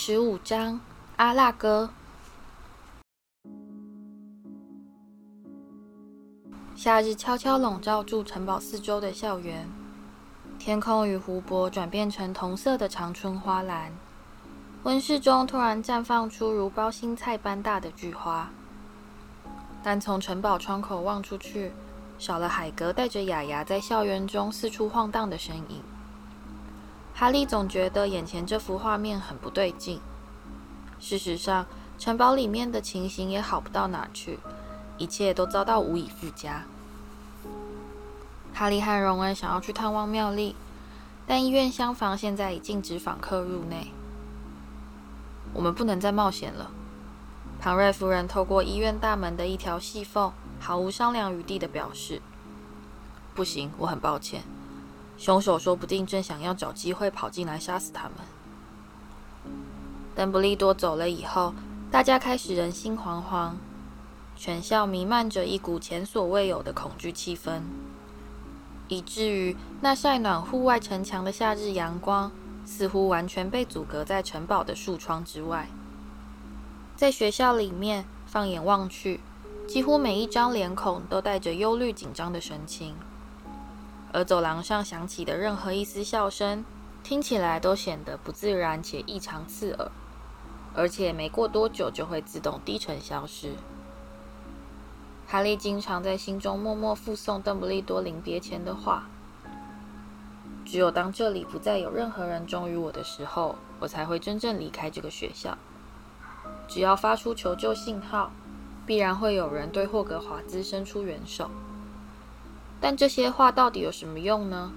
十五章阿腊哥。夏日悄悄笼罩住城堡四周的校园，天空与湖泊转变成同色的长春花蓝。温室中突然绽放出如包心菜般大的菊花，但从城堡窗口望出去，少了海格带着雅雅在校园中四处晃荡的身影。哈利总觉得眼前这幅画面很不对劲。事实上，城堡里面的情形也好不到哪去，一切都遭到无以复加。哈利和荣恩想要去探望妙丽，但医院厢房现在已禁止访客入内。我们不能再冒险了。庞瑞夫人透过医院大门的一条细缝，毫无商量余地地表示：“不行，我很抱歉。”凶手说不定正想要找机会跑进来杀死他们。邓布利多走了以后，大家开始人心惶惶，全校弥漫着一股前所未有的恐惧气氛，以至于那晒暖户外城墙的夏日阳光似乎完全被阻隔在城堡的树窗之外。在学校里面，放眼望去，几乎每一张脸孔都带着忧虑紧张的神情。而走廊上响起的任何一丝笑声，听起来都显得不自然且异常刺耳，而且没过多久就会自动低沉消失。哈利经常在心中默默复诵邓布利多临别前的话：“只有当这里不再有任何人忠于我的时候，我才会真正离开这个学校。只要发出求救信号，必然会有人对霍格华兹伸出援手。”但这些话到底有什么用呢？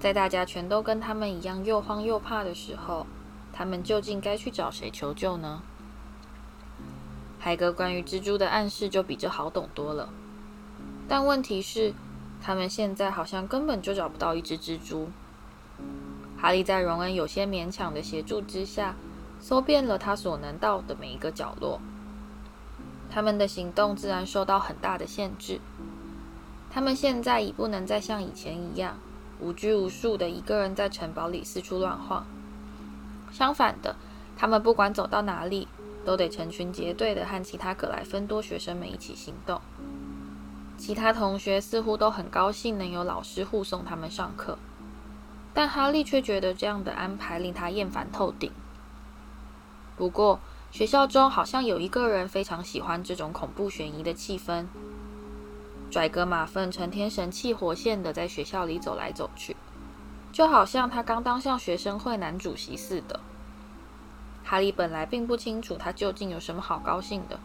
在大家全都跟他们一样又慌又怕的时候，他们究竟该去找谁求救呢？海格关于蜘蛛的暗示就比这好懂多了。但问题是，他们现在好像根本就找不到一只蜘蛛。哈利在荣恩有些勉强的协助之下，搜遍了他所能到的每一个角落。他们的行动自然受到很大的限制。他们现在已不能再像以前一样无拘无束地一个人在城堡里四处乱晃。相反的，他们不管走到哪里，都得成群结队地和其他格莱芬多学生们一起行动。其他同学似乎都很高兴能有老师护送他们上课，但哈利却觉得这样的安排令他厌烦透顶。不过，学校中好像有一个人非常喜欢这种恐怖悬疑的气氛。拽哥马粪成天神气活现的在学校里走来走去，就好像他刚当上学生会男主席似的。哈利本来并不清楚他究竟有什么好高兴的，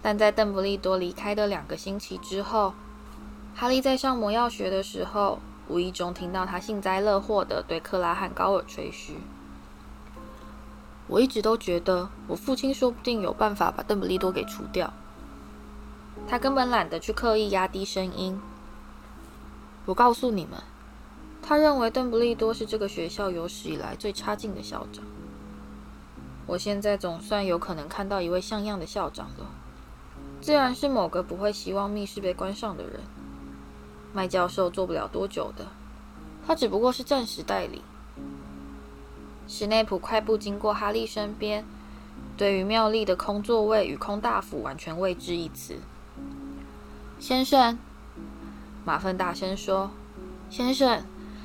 但在邓布利多离开的两个星期之后，哈利在上魔药学的时候，无意中听到他幸灾乐祸的对克拉汉高尔吹嘘：“我一直都觉得我父亲说不定有办法把邓布利多给除掉。”他根本懒得去刻意压低声音。我告诉你们，他认为邓布利多是这个学校有史以来最差劲的校长。我现在总算有可能看到一位像样的校长了，自然是某个不会希望密室被关上的人。麦教授做不了多久的，他只不过是暂时代理。史内普快步经过哈利身边，对于妙丽的空座位与空大斧完全未置一词。先生，马粪大声说：“先生，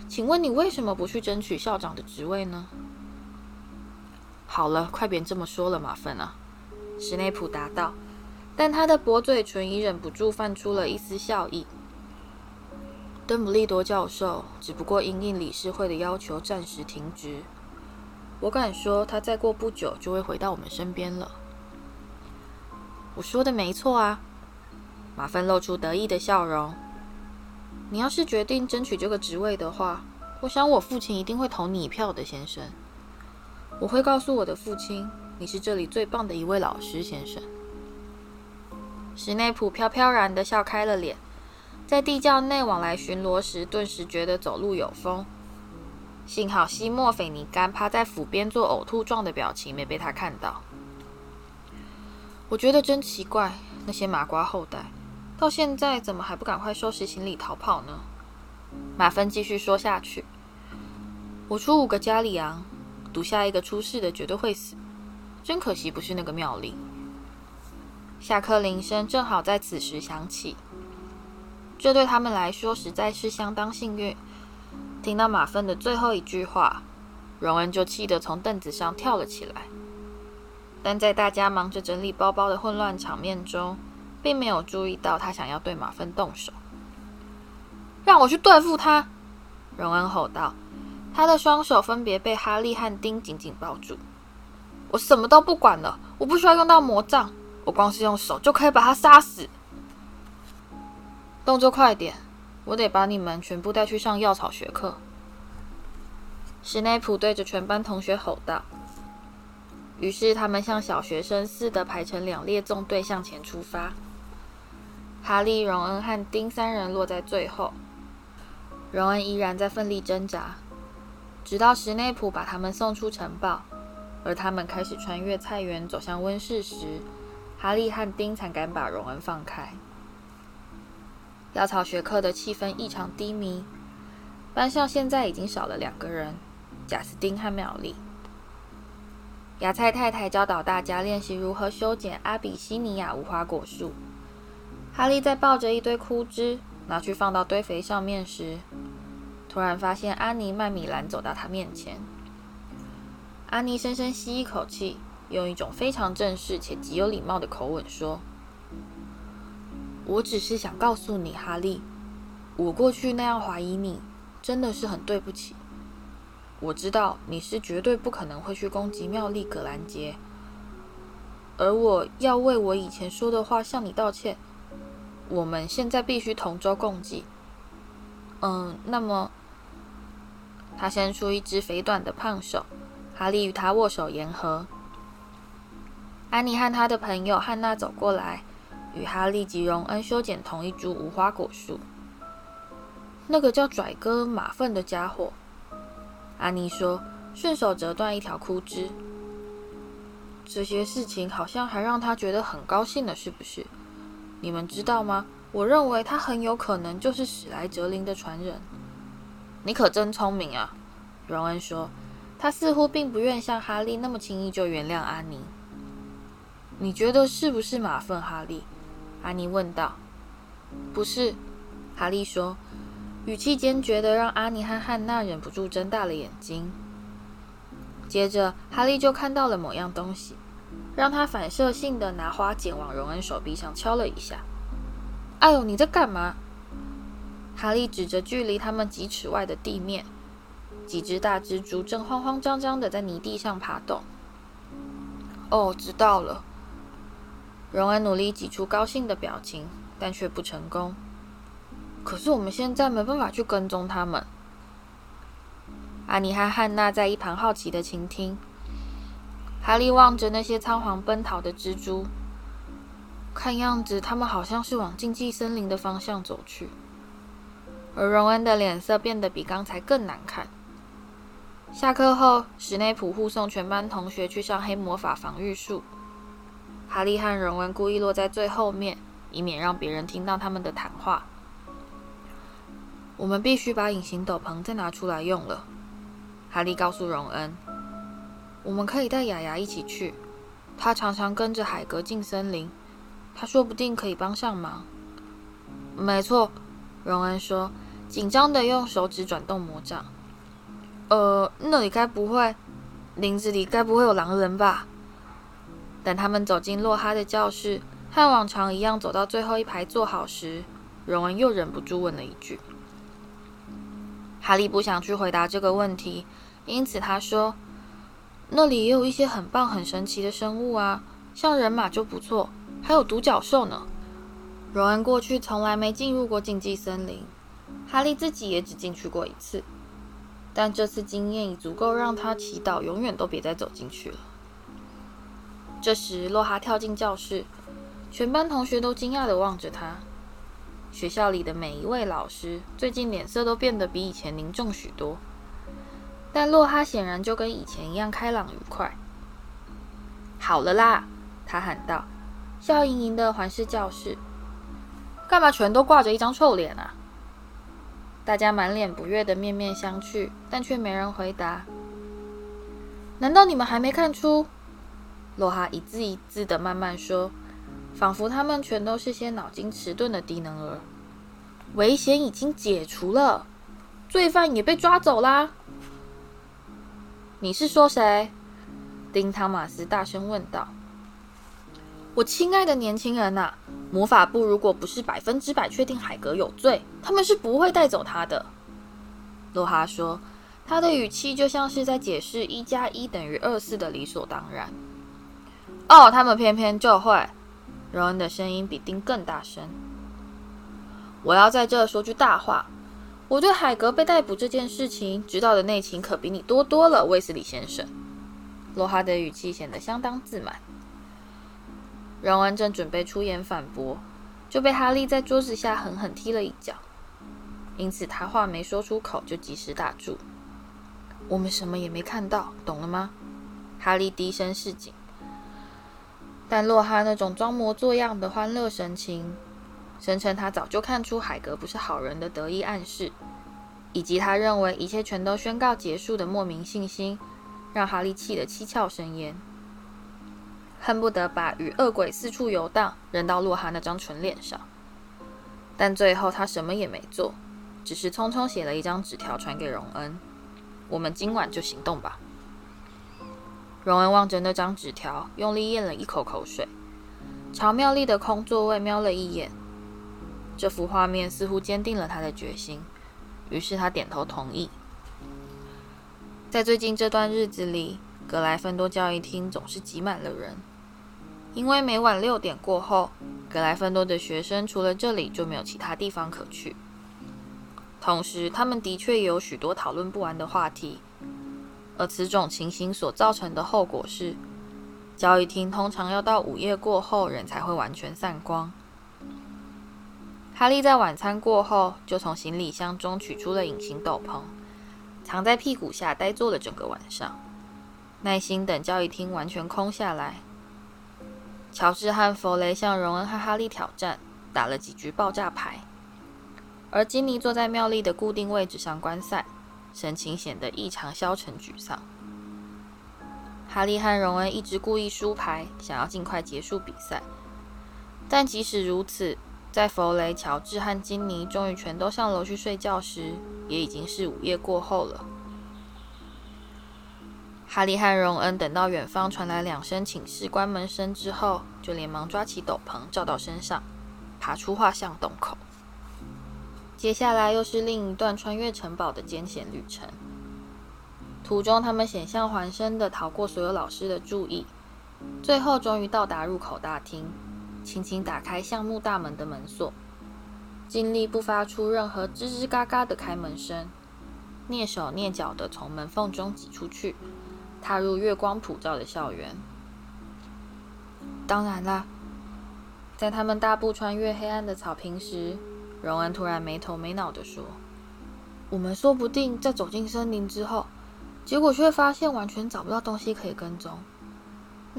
请问你为什么不去争取校长的职位呢？”好了，快别这么说了，马粪啊。”史内普答道，但他的薄嘴唇已忍不住泛出了一丝笑意。邓布利多教授只不过因应理事会的要求暂时停职，我敢说他再过不久就会回到我们身边了。我说的没错啊。马芬露出得意的笑容。你要是决定争取这个职位的话，我想我父亲一定会投你一票的，先生。我会告诉我的父亲，你是这里最棒的一位老师，先生。史内普飘飘然地笑开了脸，在地窖内往来巡逻时，顿时觉得走路有风。幸好西莫斐尼甘趴在府边做呕吐状的表情没被他看到。我觉得真奇怪，那些麻瓜后代。到现在怎么还不赶快收拾行李逃跑呢？马芬继续说下去：“我出五个加里昂，赌下一个出事的绝对会死。真可惜不是那个妙丽。下课铃声正好在此时响起，这对他们来说实在是相当幸运。听到马芬的最后一句话，荣恩就气得从凳子上跳了起来。但在大家忙着整理包包的混乱场面中，并没有注意到他想要对马粪动手。让我去对付他！荣恩吼道。他的双手分别被哈利和丁紧紧抱住。我什么都不管了，我不需要用到魔杖。我光是用手就可以把他杀死。动作快点，我得把你们全部带去上药草学课。史内普对着全班同学吼道。于是他们像小学生似的排成两列纵队向前出发。哈利、荣恩和丁三人落在最后。荣恩依然在奋力挣扎，直到史内普把他们送出城堡，而他们开始穿越菜园走向温室时。哈利和丁才敢把荣恩放开。药草学科的气氛异常低迷，班上现在已经少了两个人：贾斯汀和妙丽。芽菜太太教导大家练习如何修剪阿比西尼亚无花果树。哈利在抱着一堆枯枝拿去放到堆肥上面时，突然发现安妮麦米兰走到他面前。安妮深深吸一口气。用一种非常正式且极有礼貌的口吻说：“我只是想告诉你，哈利，我过去那样怀疑你，真的是很对不起。我知道你是绝对不可能会去攻击妙丽·葛兰杰，而我要为我以前说的话向你道歉。我们现在必须同舟共济。嗯，那么，他伸出一只肥短的胖手，哈利与他握手言和。”安妮和她的朋友汉娜走过来，与哈利及荣恩修剪同一株无花果树。那个叫拽哥马粪的家伙，安妮说，顺手折断一条枯枝。这些事情好像还让他觉得很高兴了，是不是？你们知道吗？我认为他很有可能就是史莱哲林的传人。你可真聪明啊，荣恩说。他似乎并不愿像哈利那么轻易就原谅安妮。你觉得是不是马粪，哈利？安妮问道。不是，哈利说，语气坚决的让安妮和汉娜忍不住睁大了眼睛。接着，哈利就看到了某样东西，让他反射性的拿花剪往荣恩手臂上敲了一下。哎呦，你在干嘛？哈利指着距离他们几尺外的地面，几只大蜘蛛正慌慌张张的在泥地上爬动。哦，知道了。荣恩努力挤出高兴的表情，但却不成功。可是我们现在没办法去跟踪他们。阿尼和汉娜在一旁好奇的倾听。哈利望着那些仓皇奔逃的蜘蛛，看样子他们好像是往禁忌森林的方向走去。而荣恩的脸色变得比刚才更难看。下课后，史内普护送全班同学去上黑魔法防御术。哈利和荣恩故意落在最后面，以免让别人听到他们的谈话。我们必须把隐形斗篷再拿出来用了，哈利告诉荣恩。我们可以带雅雅一起去，她常常跟着海格进森林，她说不定可以帮上忙。没错，荣恩说，紧张的用手指转动魔杖。呃，那里该不会，林子里该不会有狼人吧？等他们走进洛哈的教室，和往常一样走到最后一排坐好时，荣恩又忍不住问了一句。哈利不想去回答这个问题，因此他说：“那里也有一些很棒、很神奇的生物啊，像人马就不错，还有独角兽呢。”荣恩过去从来没进入过禁忌森林，哈利自己也只进去过一次，但这次经验已足够让他祈祷永远都别再走进去了。这时，洛哈跳进教室，全班同学都惊讶地望着他。学校里的每一位老师最近脸色都变得比以前凝重许多，但洛哈显然就跟以前一样开朗愉快。好了啦，他喊道，笑盈盈地环视教室。干嘛全都挂着一张臭脸啊？大家满脸不悦地面面相觑，但却没人回答。难道你们还没看出？洛哈一字一字的慢慢说，仿佛他们全都是些脑筋迟钝的低能儿。危险已经解除了，罪犯也被抓走啦。你是说谁？丁汤马斯大声问道。我亲爱的年轻人呐，魔法部如果不是百分之百确定海格有罪，他们是不会带走他的。洛哈说，他的语气就像是在解释一加一等于二四的理所当然。哦，他们偏偏就会。荣恩的声音比丁更大声。我要在这说句大话，我对海格被逮捕这件事情知道的内情可比你多多了，卫斯理先生。洛哈的语气显得相当自满。荣恩正准备出言反驳，就被哈利在桌子下狠狠踢了一脚，因此他话没说出口就及时打住。我们什么也没看到，懂了吗？哈利低声示警。但洛哈那种装模作样的欢乐神情，声称他早就看出海格不是好人的得意暗示，以及他认为一切全都宣告结束的莫名信心，让哈利气得七窍生烟。恨不得把与恶鬼四处游荡扔到洛哈那张蠢脸上，但最后他什么也没做，只是匆匆写了一张纸条传给荣恩：“我们今晚就行动吧。”荣恩望着那张纸条，用力咽了一口口水，朝妙丽的空座位瞄了一眼。这幅画面似乎坚定了他的决心，于是他点头同意。在最近这段日子里，格莱芬多教育厅总是挤满了人。因为每晚六点过后，格莱芬多的学生除了这里就没有其他地方可去。同时，他们的确也有许多讨论不完的话题。而此种情形所造成的后果是，交谊厅通常要到午夜过后人才会完全散光。哈利在晚餐过后就从行李箱中取出了隐形斗篷，藏在屁股下呆坐了整个晚上，耐心等交易厅完全空下来。乔治和弗雷向荣恩和哈利挑战，打了几局爆炸牌，而金妮坐在妙丽的固定位置上观赛，神情显得异常消沉沮丧。哈利和荣恩一直故意输牌，想要尽快结束比赛，但即使如此，在弗雷、乔治和金妮终于全都上楼去睡觉时，也已经是午夜过后了。哈利和荣恩等到远方传来两声寝室关门声之后，就连忙抓起斗篷罩到身上，爬出画像洞口。接下来又是另一段穿越城堡的艰险旅程。途中，他们险象环生地逃过所有老师的注意，最后终于到达入口大厅，轻轻打开橡木大门的门锁，尽力不发出任何吱吱嘎嘎的开门声，蹑手蹑脚地从门缝中挤出去。踏入月光普照的校园。当然啦，在他们大步穿越黑暗的草坪时，荣恩突然没头没脑地说：“我们说不定在走进森林之后，结果却发现完全找不到东西可以跟踪。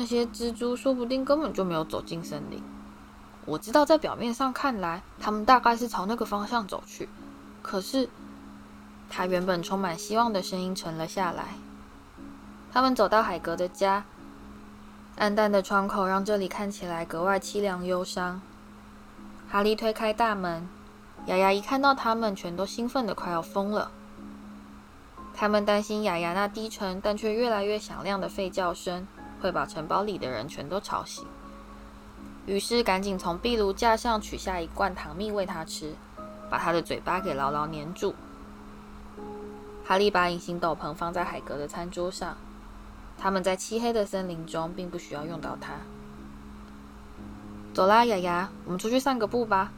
那些蜘蛛说不定根本就没有走进森林。我知道，在表面上看来，他们大概是朝那个方向走去。可是，他原本充满希望的声音沉了下来。”他们走到海格的家，暗淡的窗口让这里看起来格外凄凉忧伤。哈利推开大门，雅雅一看到他们，全都兴奋得快要疯了。他们担心雅雅那低沉但却越来越响亮的吠叫声会把城堡里的人全都吵醒，于是赶紧从壁炉架上取下一罐糖蜜喂他吃，把他的嘴巴给牢牢粘住。哈利把隐形斗篷放在海格的餐桌上。他们在漆黑的森林中并不需要用到它。走啦，雅雅，我们出去散个步吧。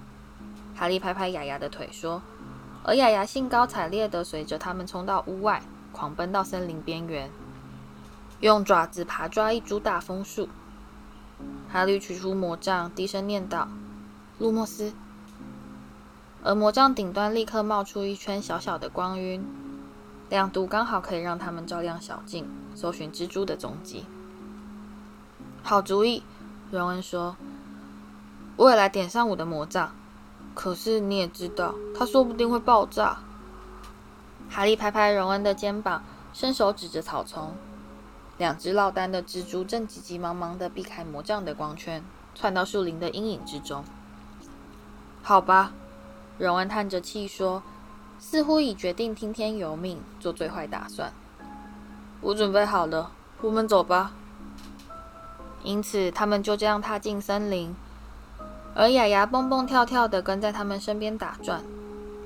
哈利拍拍雅雅的腿说，而雅雅兴高采烈地随着他们冲到屋外，狂奔到森林边缘，用爪子爬抓一株大枫树。哈利取出魔杖，低声念道：“路莫斯。”而魔杖顶端立刻冒出一圈小小的光晕。亮度刚好可以让他们照亮小径，搜寻蜘蛛的踪迹。好主意，荣恩说：“我也来点上我的魔杖。可是你也知道，它说不定会爆炸。”哈利拍拍荣恩的肩膀，伸手指着草丛：“两只落单的蜘蛛正急急忙忙地避开魔杖的光圈，窜到树林的阴影之中。好吧，荣恩叹着气说，似乎已决定听天由命，做最坏打算。我准备好了，我们走吧。因此，他们就这样踏进森林，而雅雅蹦蹦跳跳地跟在他们身边打转，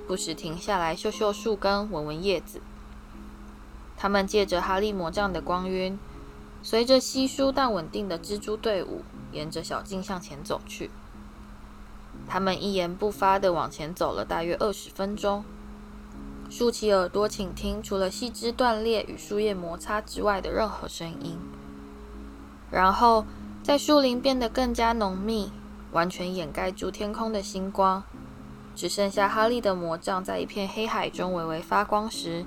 不时停下来嗅嗅树根，闻闻叶子。他们借着哈利魔杖的光晕，随着稀疏但稳定的蜘蛛队伍，沿着小径向前走去。他们一言不发地往前走了大约二十分钟，竖起耳朵倾听，除了细枝断裂与树叶摩擦之外的任何声音。然后，在树林变得更加浓密，完全掩盖住天空的星光，只剩下哈利的魔杖在一片黑海中微微发光时，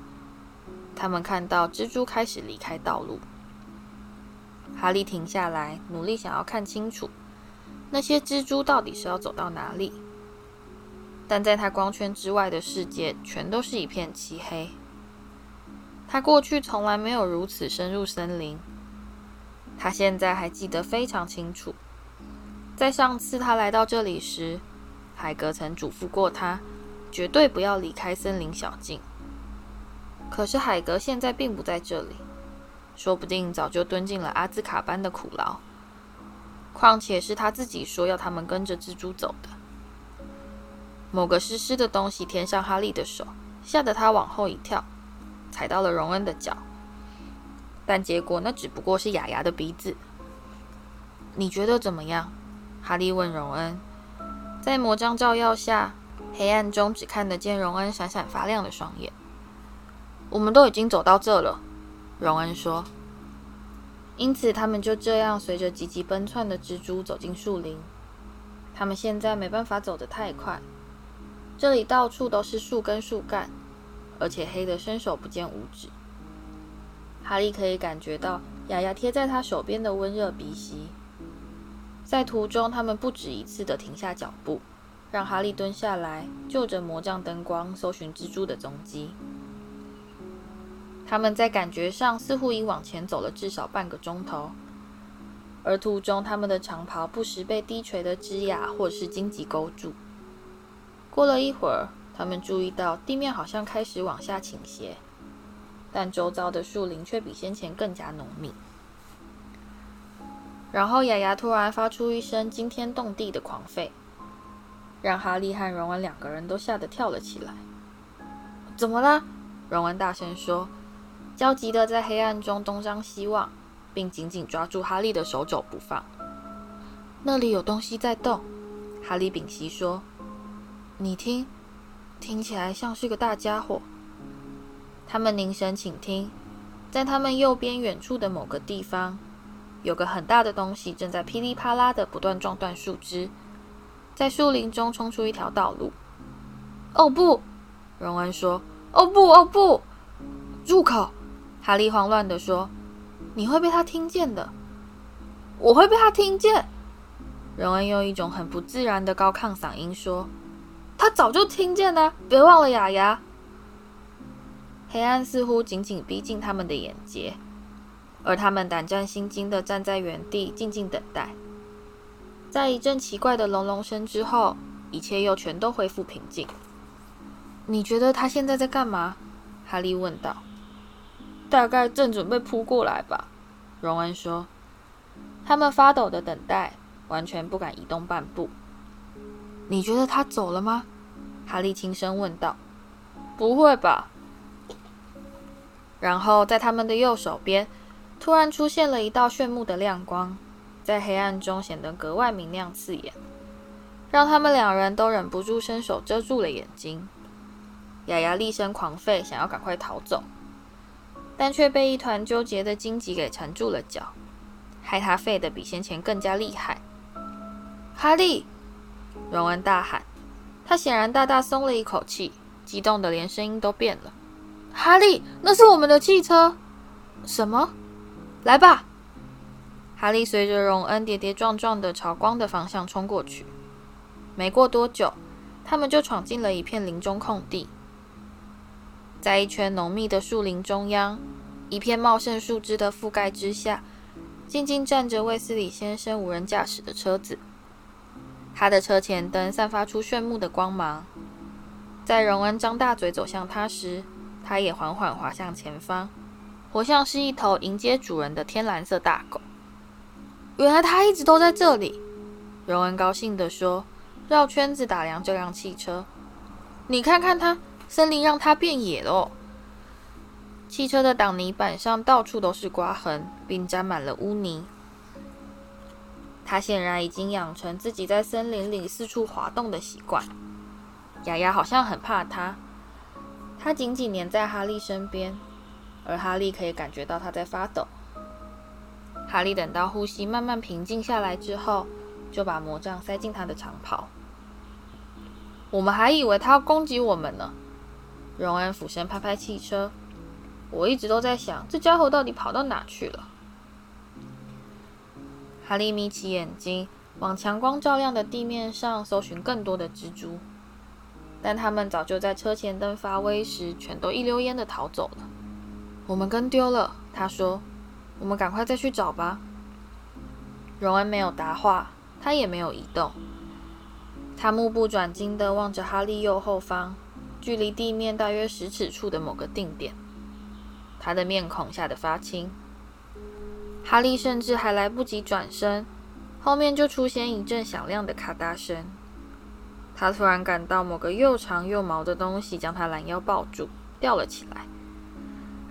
他们看到蜘蛛开始离开道路。哈利停下来，努力想要看清楚那些蜘蛛到底是要走到哪里。但在他光圈之外的世界，全都是一片漆黑。他过去从来没有如此深入森林。他现在还记得非常清楚，在上次他来到这里时，海格曾嘱咐过他，绝对不要离开森林小径。可是海格现在并不在这里，说不定早就蹲进了阿兹卡班的苦牢。况且是他自己说要他们跟着蜘蛛走的。某个湿湿的东西贴上哈利的手，吓得他往后一跳，踩到了荣恩的脚。但结果那只不过是雅雅的鼻子。你觉得怎么样？哈利问荣恩。在魔杖照耀下，黑暗中只看得见荣恩闪闪发亮的双眼。我们都已经走到这了，荣恩说。因此，他们就这样随着急急奔窜的蜘蛛走进树林。他们现在没办法走得太快，这里到处都是树根树干，而且黑得伸手不见五指。哈利可以感觉到雅雅贴在他手边的温热鼻息。在途中，他们不止一次地停下脚步，让哈利蹲下来，就着魔杖灯光搜寻蜘蛛的踪迹。他们在感觉上似乎已往前走了至少半个钟头，而途中他们的长袍不时被低垂的枝桠或是荆棘勾住。过了一会儿，他们注意到地面好像开始往下倾斜，但周遭的树林却比先前更加浓密。然后，雅雅突然发出一声惊天动地的狂吠，让哈利和荣恩两个人都吓得跳了起来。“怎么了？”荣恩大声说。焦急地在黑暗中东张西望，并紧紧抓住哈利的手肘不放。那里有东西在动，哈利屏息说：“你听，听起来像是个大家伙。”他们凝神倾听，在他们右边远处的某个地方，有个很大的东西正在噼里啪啦地不断撞断树枝，在树林中冲出一条道路。“哦不！”荣恩说，“哦不，哦不，入口！”哈利慌乱地说：“你会被他听见的，我会被他听见。”荣恩用一种很不自然的高亢嗓音说：“他早就听见了，别忘了雅雅。”黑暗似乎紧紧逼近他们的眼睫，而他们胆战心惊地站在原地，静静等待。在一阵奇怪的隆隆声之后，一切又全都恢复平静。“你觉得他现在在干嘛？”哈利问道。大概正准备扑过来吧，荣恩说。他们发抖的等待，完全不敢移动半步。你觉得他走了吗？哈利轻声问道。不会吧。然后在他们的右手边，突然出现了一道炫目的亮光，在黑暗中显得格外明亮刺眼，让他们两人都忍不住伸手遮住了眼睛。雅雅厉声狂吠，想要赶快逃走。但却被一团纠结的荆棘给缠住了脚，害他废得比先前更加厉害。哈利，荣恩大喊，他显然大大松了一口气，激动得连声音都变了。哈利，那是我们的汽车！什么？来吧！哈利随着荣恩跌跌撞撞地朝光的方向冲过去。没过多久，他们就闯进了一片林中空地。在一圈浓密的树林中央，一片茂盛树枝的覆盖之下，静静站着卫斯理先生无人驾驶的车子。他的车前灯散发出炫目的光芒。在荣恩张大嘴走向他时，他也缓缓滑向前方，活像是一头迎接主人的天蓝色大狗。原来他一直都在这里，荣恩高兴地说，绕圈子打量这辆汽车。你看看它，森林让它变野了。汽车的挡泥板上到处都是刮痕，并沾满了污泥。他显然已经养成自己在森林里四处滑动的习惯。雅雅好像很怕他，他紧紧黏在哈利身边，而哈利可以感觉到他在发抖。哈利等到呼吸慢慢平静下来之后，就把魔杖塞进他的长袍。我们还以为他要攻击我们呢。荣恩俯身拍拍汽车，我一直都在想，这家伙到底跑到哪去了？哈利眯起眼睛，往强光照亮的地面上搜寻更多的蜘蛛，但他们早就在车前灯发威时，全都一溜烟的逃走了。我们跟丢了，他说：“我们赶快再去找吧。”荣恩没有答话，他也没有移动。他目不转睛地望着哈利右后方，距离地面大约十尺处的某个定点。他的面孔吓得发青。哈利甚至还来不及转身，后面就出现一阵响亮的咔嗒声。他突然感到某个又长又毛的东西将他拦腰抱住，吊了起来，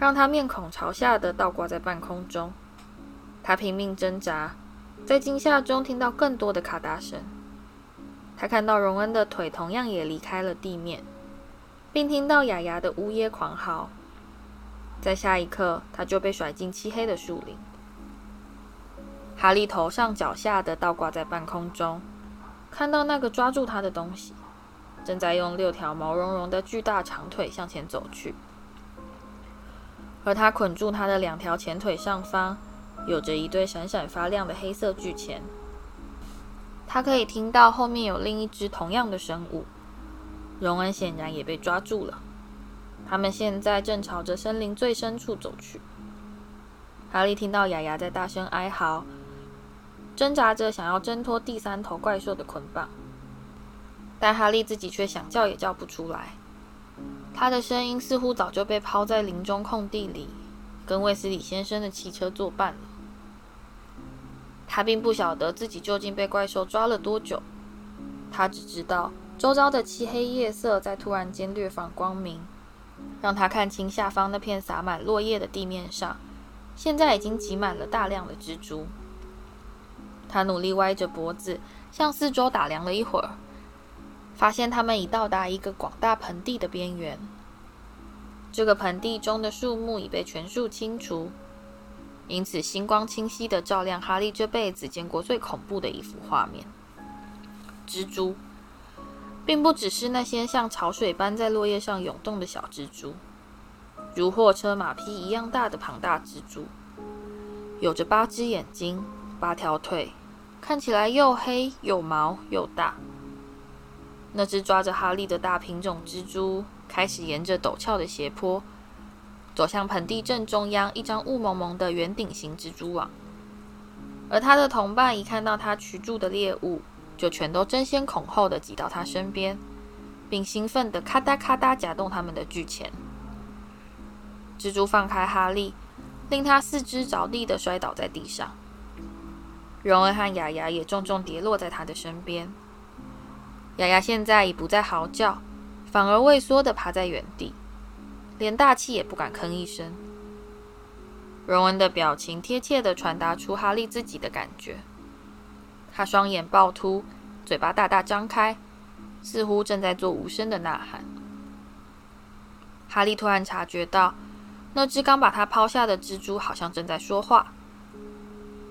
让他面孔朝下的倒挂在半空中。他拼命挣扎，在惊吓中听到更多的咔嗒声。他看到荣恩的腿同样也离开了地面，并听到雅雅的呜咽狂嚎。在下一刻，他就被甩进漆黑的树林。哈利头上脚下的倒挂在半空中，看到那个抓住他的东西，正在用六条毛茸茸的巨大长腿向前走去，而他捆住他的两条前腿上方，有着一对闪闪发亮的黑色巨钳。他可以听到后面有另一只同样的生物，荣恩显然也被抓住了。他们现在正朝着森林最深处走去。哈利听到雅雅在大声哀嚎。挣扎着想要挣脱第三头怪兽的捆绑，但哈利自己却想叫也叫不出来。他的声音似乎早就被抛在林中空地里，跟卫斯理先生的汽车作伴了。他并不晓得自己究竟被怪兽抓了多久，他只知道周遭的漆黑夜色在突然间略放光明，让他看清下方那片洒满落叶的地面上，现在已经挤满了大量的蜘蛛。他努力歪着脖子，向四周打量了一会儿，发现他们已到达一个广大盆地的边缘。这个盆地中的树木已被全数清除，因此星光清晰地照亮哈利这辈子见过最恐怖的一幅画面。蜘蛛，并不只是那些像潮水般在落叶上涌动的小蜘蛛，如货车马匹一样大的庞大蜘蛛，有着八只眼睛，八条腿。看起来又黑又毛又大。那只抓着哈利的大品种蜘蛛开始沿着陡峭的斜坡走向盆地正中央一张雾蒙蒙的圆顶形蜘蛛网，而他的同伴一看到他取住的猎物，就全都争先恐后的挤到他身边，并兴奋的咔嗒咔嗒夹动他们的巨钳。蜘蛛放开哈利，令他四肢着地的摔倒在地上。荣恩和雅雅也重重跌落在他的身边。雅雅现在已不再嚎叫，反而畏缩地趴在原地，连大气也不敢吭一声。荣恩的表情贴切地传达出哈利自己的感觉。他双眼暴突，嘴巴大大张开，似乎正在做无声的呐喊。哈利突然察觉到，那只刚把他抛下的蜘蛛好像正在说话。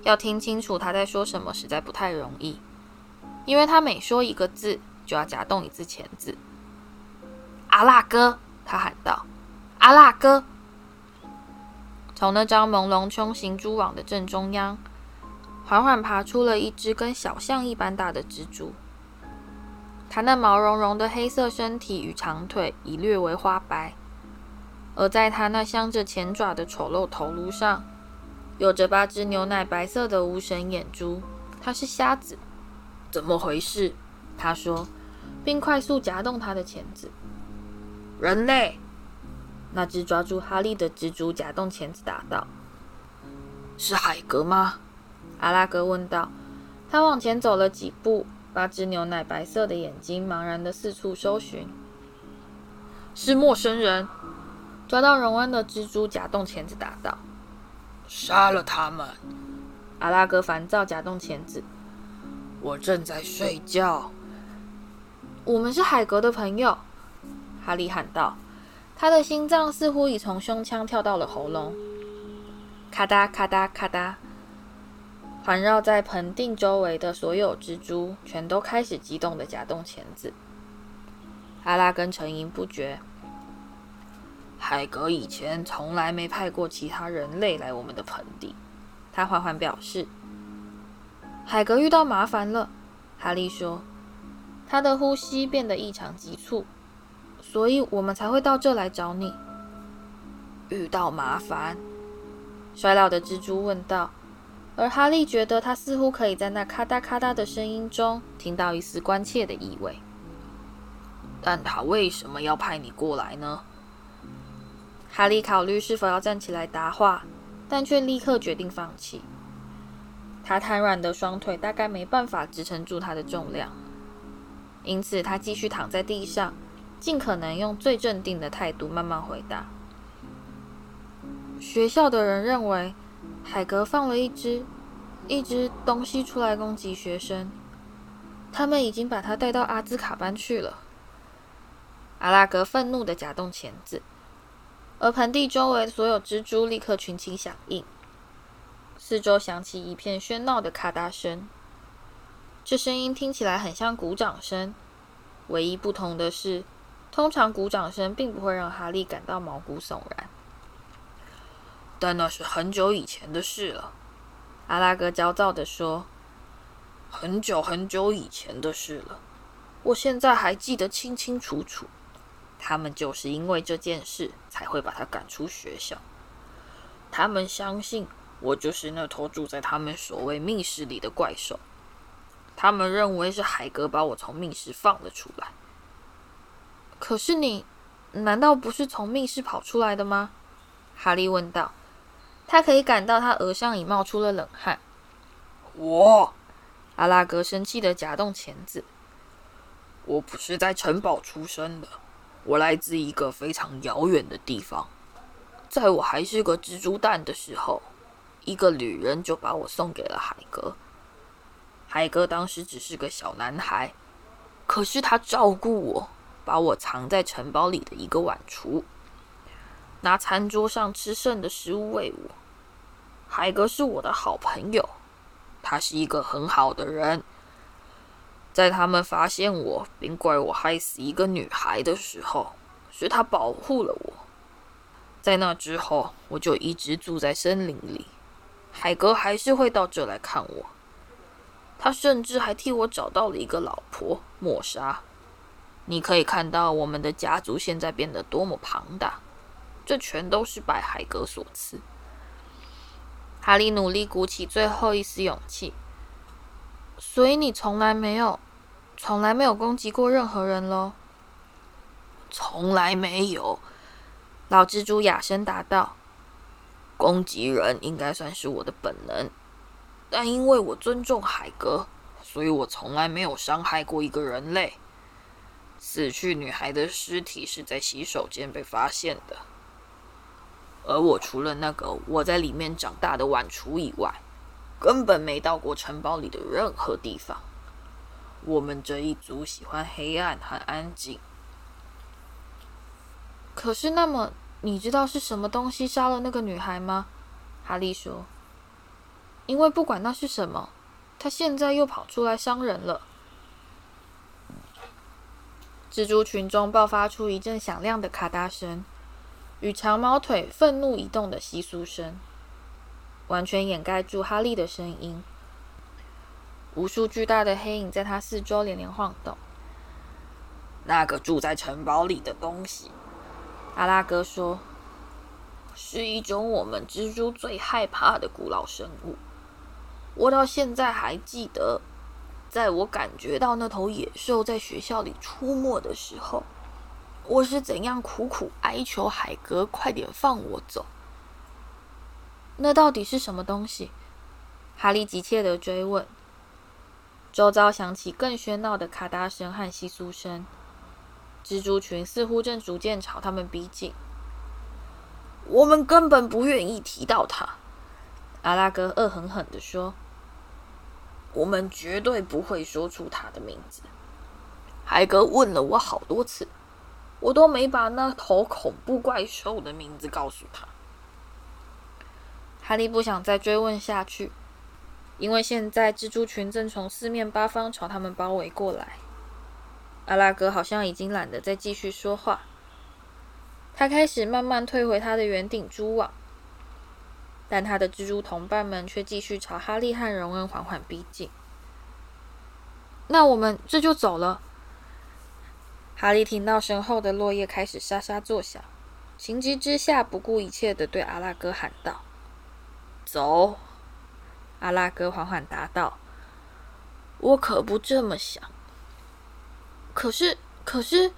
要听清楚他在说什么，实在不太容易，因为他每说一个字，就要夹动一次钳子。阿拉哥，他喊道：“阿拉哥！”从那张朦胧穹形蛛网的正中央，缓缓爬出了一只跟小象一般大的蜘蛛。它那毛茸茸的黑色身体与长腿已略为花白，而在它那镶着前爪的丑陋头颅上，有着八只牛奶白色的无神眼珠。它是瞎子？怎么回事？他说，并快速夹动他的钳子。人类！那只抓住哈利的蜘蛛夹动钳子答道：“是海格吗？”阿拉哥问道。他往前走了几步，八只牛奶白色的眼睛茫然的四处搜寻。是陌生人。抓到荣恩的蜘蛛夹动钳子答道：“杀了他们！”阿拉哥烦躁夹动钳子。我正在睡觉。我们是海格的朋友。哈利喊道，他的心脏似乎已从胸腔跳到了喉咙。咔哒咔哒咔哒，环绕在盆地周围的所有蜘蛛全都开始激动地夹动钳子。阿拉根沉吟不绝。海格以前从来没派过其他人类来我们的盆地，他缓缓表示。海格遇到麻烦了，哈利说，他的呼吸变得异常急促。所以我们才会到这来找你。遇到麻烦？衰老的蜘蛛问道。而哈利觉得他似乎可以在那咔嗒咔嗒的声音中听到一丝关切的意味。但他为什么要派你过来呢？哈利考虑是否要站起来答话，但却立刻决定放弃。他瘫软的双腿大概没办法支撑住他的重量，因此他继续躺在地上。尽可能用最镇定的态度慢慢回答。学校的人认为，海格放了一只一只东西出来攻击学生，他们已经把他带到阿兹卡班去了。阿拉格愤怒地夹动钳子，而盆地周围所有蜘蛛立刻群起响应，四周响起一片喧闹的咔嗒声，这声音听起来很像鼓掌声，唯一不同的是。通常鼓掌声并不会让哈利感到毛骨悚然，但那是很久以前的事了。阿拉哥焦躁地说：“很久很久以前的事了，我现在还记得清清楚楚。他们就是因为这件事才会把他赶出学校。他们相信我就是那头住在他们所谓密室里的怪兽。他们认为是海格把我从密室放了出来。”可是你，难道不是从密室跑出来的吗？哈利问道。他可以感到他额上已冒出了冷汗。我，阿拉格生气的夹动钳子。我不是在城堡出生的，我来自一个非常遥远的地方。在我还是个蜘蛛蛋的时候，一个旅人就把我送给了海哥。海哥当时只是个小男孩，可是他照顾我。把我藏在城堡里的一个碗橱，拿餐桌上吃剩的食物喂我。海格是我的好朋友，他是一个很好的人。在他们发现我并怪我害死一个女孩的时候，是他保护了我。在那之后，我就一直住在森林里。海格还是会到这来看我，他甚至还替我找到了一个老婆，莫莎。你可以看到我们的家族现在变得多么庞大，这全都是拜海格所赐。哈利努力鼓起最后一丝勇气。所以你从来没有，从来没有攻击过任何人喽？从来没有。老蜘蛛哑声答道：“攻击人应该算是我的本能，但因为我尊重海格，所以我从来没有伤害过一个人类。”死去女孩的尸体是在洗手间被发现的，而我除了那个我在里面长大的碗橱以外，根本没到过城堡里的任何地方。我们这一族喜欢黑暗和安静。可是，那么你知道是什么东西杀了那个女孩吗？哈利说：“因为不管那是什么，她现在又跑出来伤人了。”蜘蛛群中爆发出一阵响亮的咔嗒声，与长毛腿愤怒移动的窸窣声，完全掩盖住哈利的声音。无数巨大的黑影在他四周连连晃动。那个住在城堡里的东西，阿拉哥说：“是一种我们蜘蛛最害怕的古老生物。我到现在还记得，在我感觉到那头野兽在学校里出没的时候，我是怎样苦苦哀求海格快点放我走。那到底是什么东西？哈利急切地追问。周遭响起更喧闹的咔嗒声和窸窣声，蜘蛛群似乎正逐渐朝他们逼近。我们根本不愿意提到它，阿拉哥恶狠狠地说：“我们绝对不会说出它的名字。”海格问了我好多次，我都没把那头恐怖怪兽的名字告诉他。哈利不想再追问下去。因为现在蜘蛛群正从四面八方朝他们包围过来，阿拉哥好像已经懒得再继续说话，他开始慢慢退回他的圆顶蛛网，但他的蜘蛛同伴们却继续朝哈利和荣恩缓缓逼近。那我们这就走了。哈利听到身后的落叶开始沙沙作响，情急之下不顾一切地对阿拉哥喊道：“走。”阿拉哥缓缓答道：“我可不这么想。可是，可是，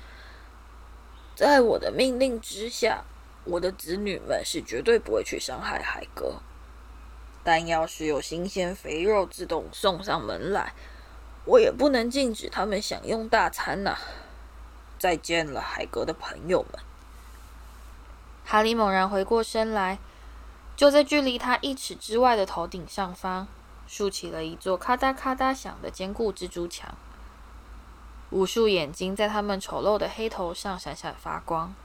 在我的命令之下，我的子女们是绝对不会去伤害海哥。但要是有新鲜肥肉自动送上门来，我也不能禁止他们享用大餐呐。再见了，海格的朋友们。”哈利猛然回过身来。就在距离他一尺之外的头顶上方，竖起了一座咔嗒咔嗒响的坚固蜘蛛墙。无数眼睛在他们丑陋的黑头上闪闪发光。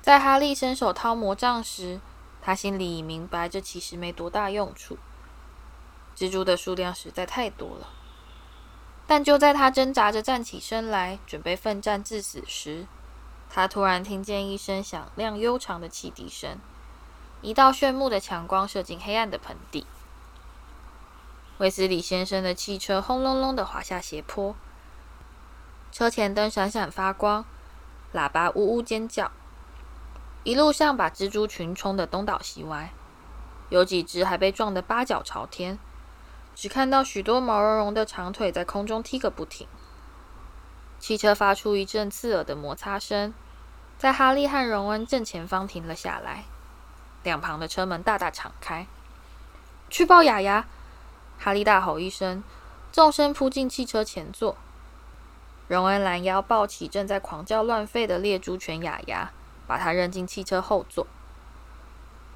在哈利伸手掏魔杖时，他心里已明白这其实没多大用处。蜘蛛的数量实在太多了。但就在他挣扎着站起身来，准备奋战致死时，他突然听见一声响亮悠长的汽笛声。一道炫目的强光射进黑暗的盆地。卫斯理先生的汽车轰隆隆地滑下斜坡，车前灯闪闪发光，喇叭呜呜尖叫，一路上把蜘蛛群冲得东倒西歪，有几只还被撞得八脚朝天，只看到许多毛茸茸的长腿在空中踢个不停。汽车发出一阵刺耳的摩擦声，在哈利和荣恩正前方停了下来。两旁的车门大大敞开，去抱雅雅！哈利大吼一声，纵身扑进汽车前座。荣恩拦腰抱起正在狂叫乱吠的猎猪犬雅雅，把它扔进汽车后座。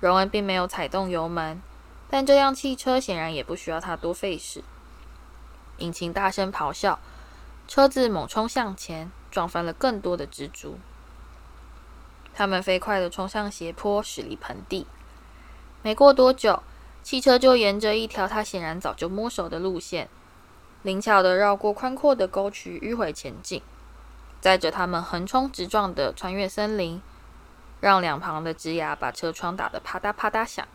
荣恩并没有踩动油门，但这辆汽车显然也不需要他多费事。引擎大声咆哮，车子猛冲向前，撞翻了更多的蜘蛛。他们飞快地冲上斜坡，驶离盆地。没过多久，汽车就沿着一条他显然早就摸熟的路线，灵巧地绕过宽阔的沟渠，迂回前进，载着他们横冲直撞地穿越森林，让两旁的枝桠把车窗打得啪嗒啪嗒响。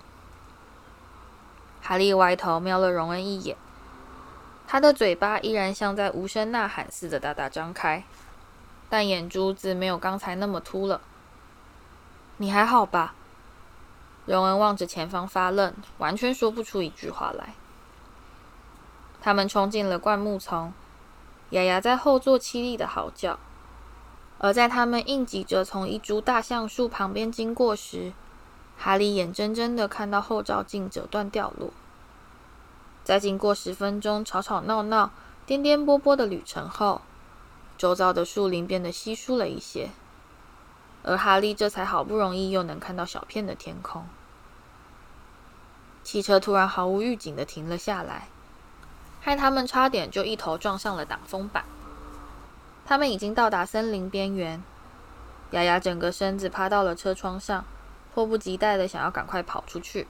哈利歪头瞄了荣恩一眼，他的嘴巴依然像在无声呐喊似的大大张开，但眼珠子没有刚才那么凸了。你还好吧？荣恩望着前方发愣，完全说不出一句话来。他们冲进了灌木丛，雅雅在后座凄厉的嚎叫。而在他们硬挤着从一株大橡树旁边经过时，哈利眼睁睁的看到后照镜折断掉落。在经过十分钟吵吵闹闹、颠颠簸簸的旅程后，周遭的树林变得稀疏了一些。而哈利这才好不容易又能看到小片的天空。汽车突然毫无预警的停了下来，害他们差点就一头撞上了挡风板。他们已经到达森林边缘，雅雅整个身子趴到了车窗上，迫不及待地想要赶快跑出去。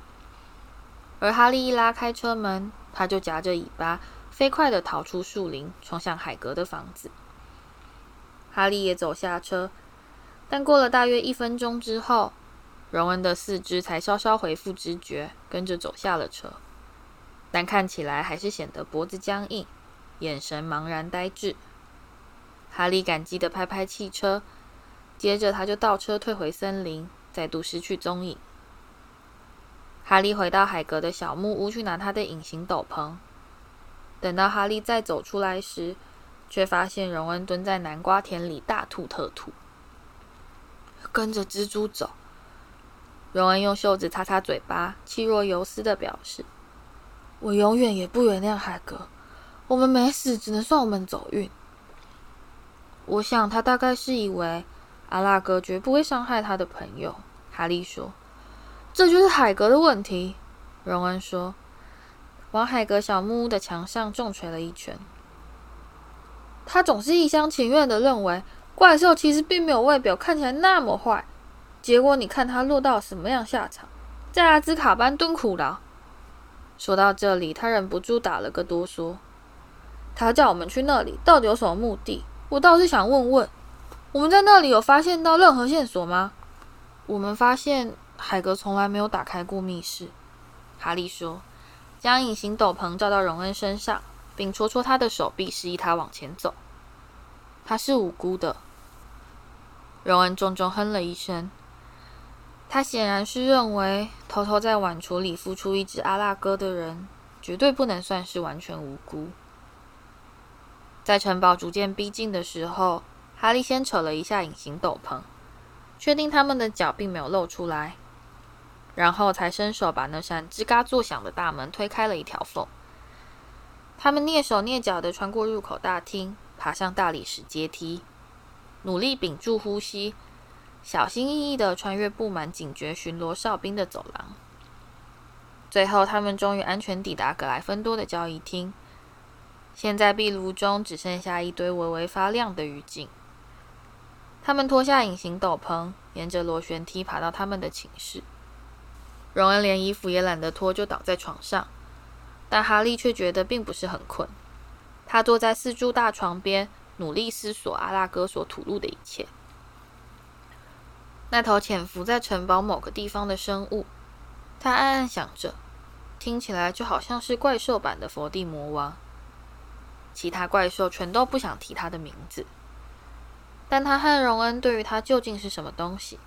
而哈利一拉开车门，他就夹着尾巴飞快地逃出树林，冲向海格的房子。哈利也走下车。但过了大约一分钟之后，荣恩的四肢才稍稍恢复知觉，跟着走下了车，但看起来还是显得脖子僵硬，眼神茫然呆滞。哈利感激地拍拍汽车，接着他就倒车退回森林，再度失去踪影。哈利回到海格的小木屋去拿他的隐形斗篷。等到哈利再走出来时，却发现荣恩蹲在南瓜田里大吐特吐。跟着蜘蛛走。荣恩用袖子擦擦嘴巴，气若游丝地表示：“我永远也不原谅海格。我们没死，只能算我们走运。”我想他大概是以为阿拉哥绝不会伤害他的朋友。哈利说：“这就是海格的问题。”荣恩说，往海格小木屋的墙上重锤了一拳。他总是一厢情愿地认为。怪兽其实并没有外表看起来那么坏，结果你看他落到什么样下场，在阿兹卡班蹲苦牢。说到这里，他忍不住打了个哆嗦。他叫我们去那里，到底有什么目的？我倒是想问问，我们在那里有发现到任何线索吗？我们发现海格从来没有打开过密室。哈利说，将隐形斗篷罩到荣恩身上，并戳戳他的手臂，示意他往前走。他是无辜的。荣恩重重哼了一声。他显然是认为，偷偷在碗橱里孵出一只阿拉哥的人，绝对不能算是完全无辜。在城堡逐渐逼近的时候，哈利先扯了一下隐形斗篷，确定他们的脚并没有露出来，然后才伸手把那扇吱嘎作响的大门推开了一条缝。他们蹑手蹑脚地穿过入口大厅。爬上大理石阶梯，努力屏住呼吸，小心翼翼地穿越布满警觉巡逻哨兵的走廊。最后，他们终于安全抵达格莱芬多的交易厅。现在壁炉中只剩下一堆微微发亮的余烬。他们脱下隐形斗篷，沿着螺旋梯爬到他们的寝室。荣恩连衣服也懒得脱，就倒在床上，但哈利却觉得并不是很困。他坐在四柱大床边，努力思索阿拉哥所吐露的一切。那头潜伏在城堡某个地方的生物，他暗暗想着，听起来就好像是怪兽版的佛地魔王。其他怪兽全都不想提他的名字，但他和荣恩对于他究竟是什么东西，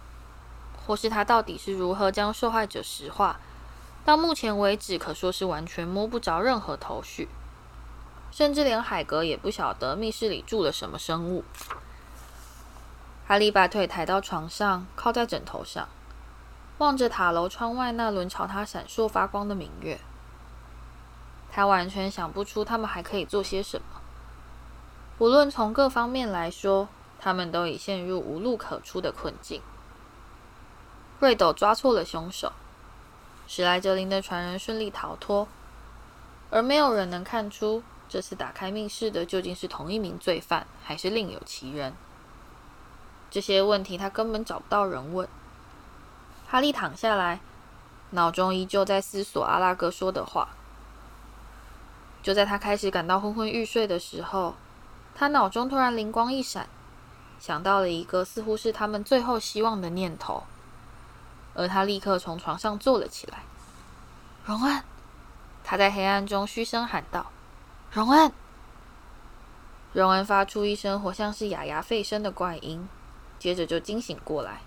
或是他到底是如何将受害者石化，到目前为止可说是完全摸不着任何头绪。甚至连海格也不晓得密室里住了什么生物。哈利把腿抬到床上，靠在枕头上，望着塔楼窗外那轮朝他闪烁发光的明月。他完全想不出他们还可以做些什么。无论从各方面来说，他们都已陷入无路可出的困境。瑞斗抓错了凶手，史莱哲林的传人顺利逃脱，而没有人能看出。这次打开密室的究竟是同一名罪犯，还是另有其人？这些问题他根本找不到人问。哈利躺下来，脑中依旧在思索阿拉哥说的话。就在他开始感到昏昏欲睡的时候，他脑中突然灵光一闪，想到了一个似乎是他们最后希望的念头，而他立刻从床上坐了起来。荣恩，他在黑暗中嘘声喊道。荣恩，荣恩发出一声活像是哑哑吠声的怪音，接着就惊醒过来，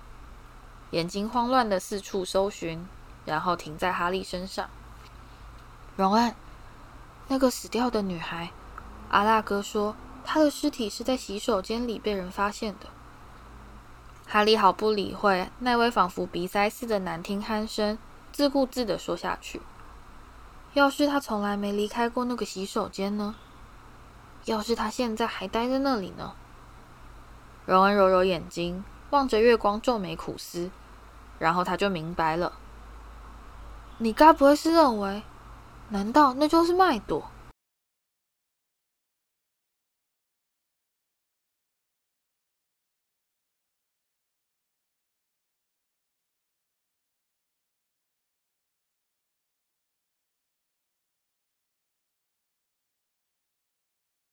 眼睛慌乱的四处搜寻，然后停在哈利身上。荣恩，那个死掉的女孩，阿拉哥说他的尸体是在洗手间里被人发现的。哈利毫不理会那位仿佛鼻塞似的难听鼾声，自顾自地说下去。要是他从来没离开过那个洗手间呢？要是他现在还待在那里呢？荣恩揉揉眼睛，望着月光，皱眉苦思，然后他就明白了。你该不会是认为，难道那就是麦朵？